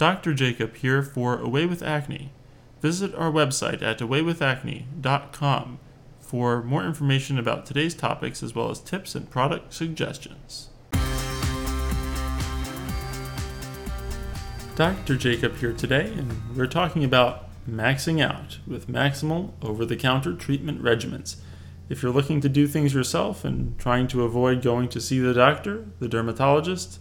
Dr. Jacob here for Away with Acne. Visit our website at awaywithacne.com for more information about today's topics as well as tips and product suggestions. Dr. Jacob here today, and we're talking about maxing out with maximal over the counter treatment regimens. If you're looking to do things yourself and trying to avoid going to see the doctor, the dermatologist,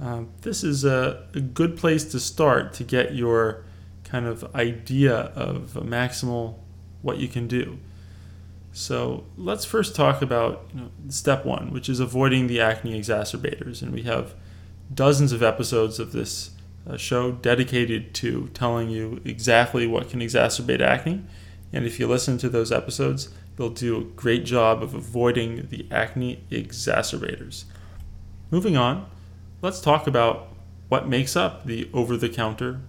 uh, this is a, a, good place to start to get your kind of idea of maximal what you can do. So let's first talk about you know, step one, which is avoiding the acne exacerbators. And we have dozens of episodes of this uh, show dedicated to telling you exactly what can exacerbate acne. And if you listen to those episodes, you'll do a great job of avoiding the acne exacerbators. Moving on, let's talk about what makes up the over the counter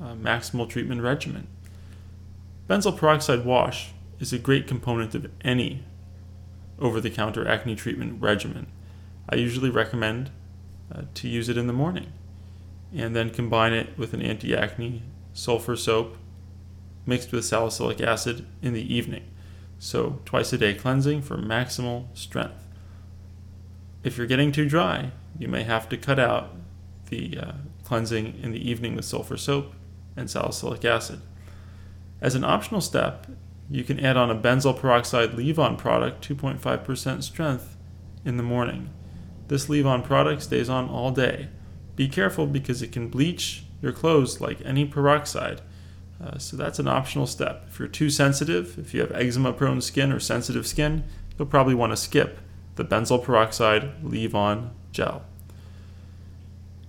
uh, maximal treatment regimen. Benzoyl peroxide wash is a great component of any over the counter acne treatment regimen. I usually recommend uh, to use it in the morning and then combine it with an anti acne sulfur soap mixed with salicylic acid in the evening. So, twice a day cleansing for maximal strength. If you're getting too dry, you may have to cut out the uh, cleansing in the evening with sulfur soap and salicylic acid. As an optional step, you can add on a benzoyl peroxide leave on product, 2.5% strength, in the morning. This leave on product stays on all day. Be careful because it can bleach your clothes like any peroxide. Uh, so that's an optional step. If you're too sensitive, if you have eczema prone skin or sensitive skin, you'll probably want to skip the benzoyl peroxide leave on gel.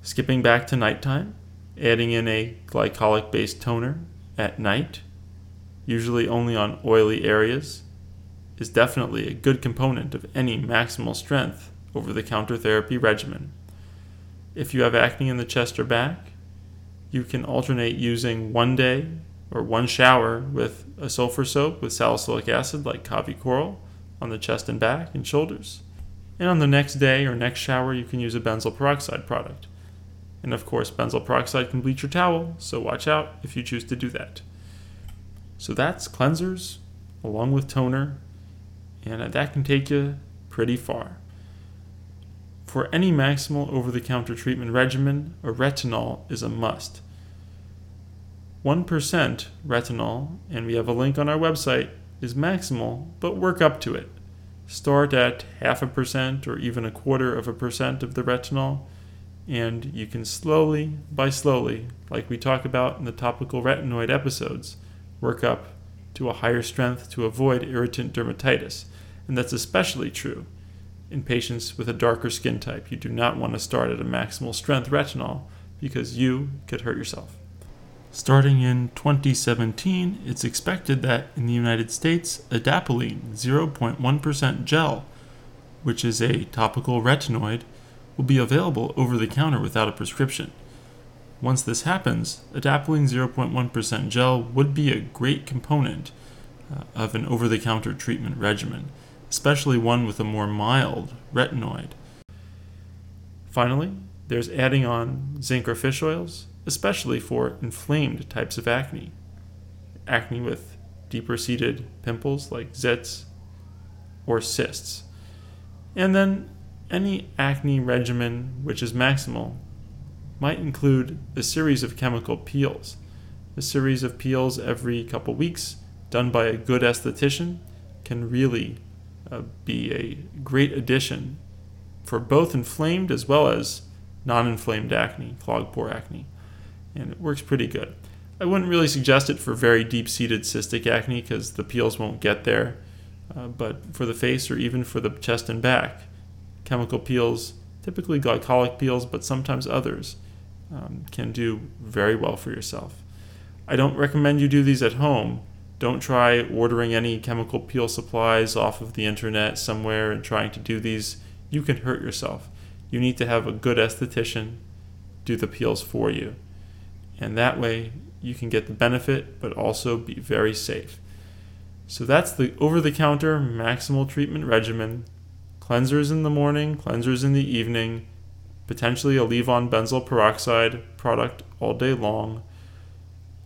Skipping back to nighttime, adding in a glycolic based toner at night, usually only on oily areas, is definitely a good component of any maximal strength over the counter therapy regimen. If you have acne in the chest or back, you can alternate using one day or one shower with a sulfur soap with salicylic acid like Kavi Coral on the chest and back and shoulders. And on the next day or next shower, you can use a benzoyl peroxide product. And of course, benzoyl peroxide can bleach your towel, so watch out if you choose to do that. So that's cleansers along with toner, and that can take you pretty far. For any maximal over the counter treatment regimen, a retinol is a must. 1% retinol, and we have a link on our website, is maximal, but work up to it. Start at half a percent or even a quarter of a percent of the retinol, and you can slowly by slowly, like we talk about in the topical retinoid episodes, work up to a higher strength to avoid irritant dermatitis. And that's especially true in patients with a darker skin type. You do not want to start at a maximal strength retinol because you could hurt yourself. Starting in 2017, it's expected that in the United States, adapalene 0.1% gel, which is a topical retinoid, will be available over the counter without a prescription. Once this happens, adapalene 0.1% gel would be a great component uh, of an over the counter treatment regimen, especially one with a more mild retinoid. Finally, there's adding on zinc or fish oils especially for inflamed types of acne. Acne with deeper seated pimples like zits or cysts. And then any acne regimen which is maximal might include a series of chemical peels. A series of peels every couple weeks, done by a good esthetician, can really uh, be a great addition for both inflamed as well as non inflamed acne, clogged pore acne and it works pretty good. I wouldn't really suggest it for very deep seated cystic acne because the peels won't get there. Uh, but for the face or even for the chest and back, chemical peels, typically glycolic peels, but sometimes others, um, can do very well for yourself. I don't recommend you do these at home. Don't try ordering any chemical peel supplies off of the internet somewhere and trying to do these. You can hurt yourself. You need to have a good esthetician do the peels for you and that way you can get the benefit but also be very safe. So that's the over the counter maximal treatment regimen. Cleansers in the morning, cleansers in the evening, potentially a leave on benzoyl peroxide product all day long,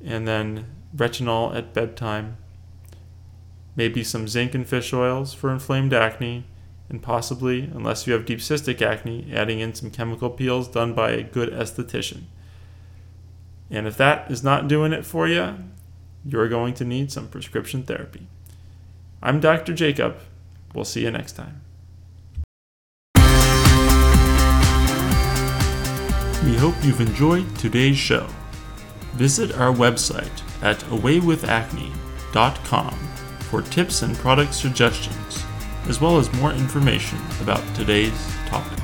and then retinol at bedtime. Maybe some zinc and fish oils for inflamed acne, and possibly, unless you have deep cystic acne, adding in some chemical peels done by a good esthetician. And if that is not doing it for you, you're going to need some prescription therapy. I'm Dr. Jacob. We'll see you next time. We hope you've enjoyed today's show. Visit our website at awaywithacne.com for tips and product suggestions, as well as more information about today's topic.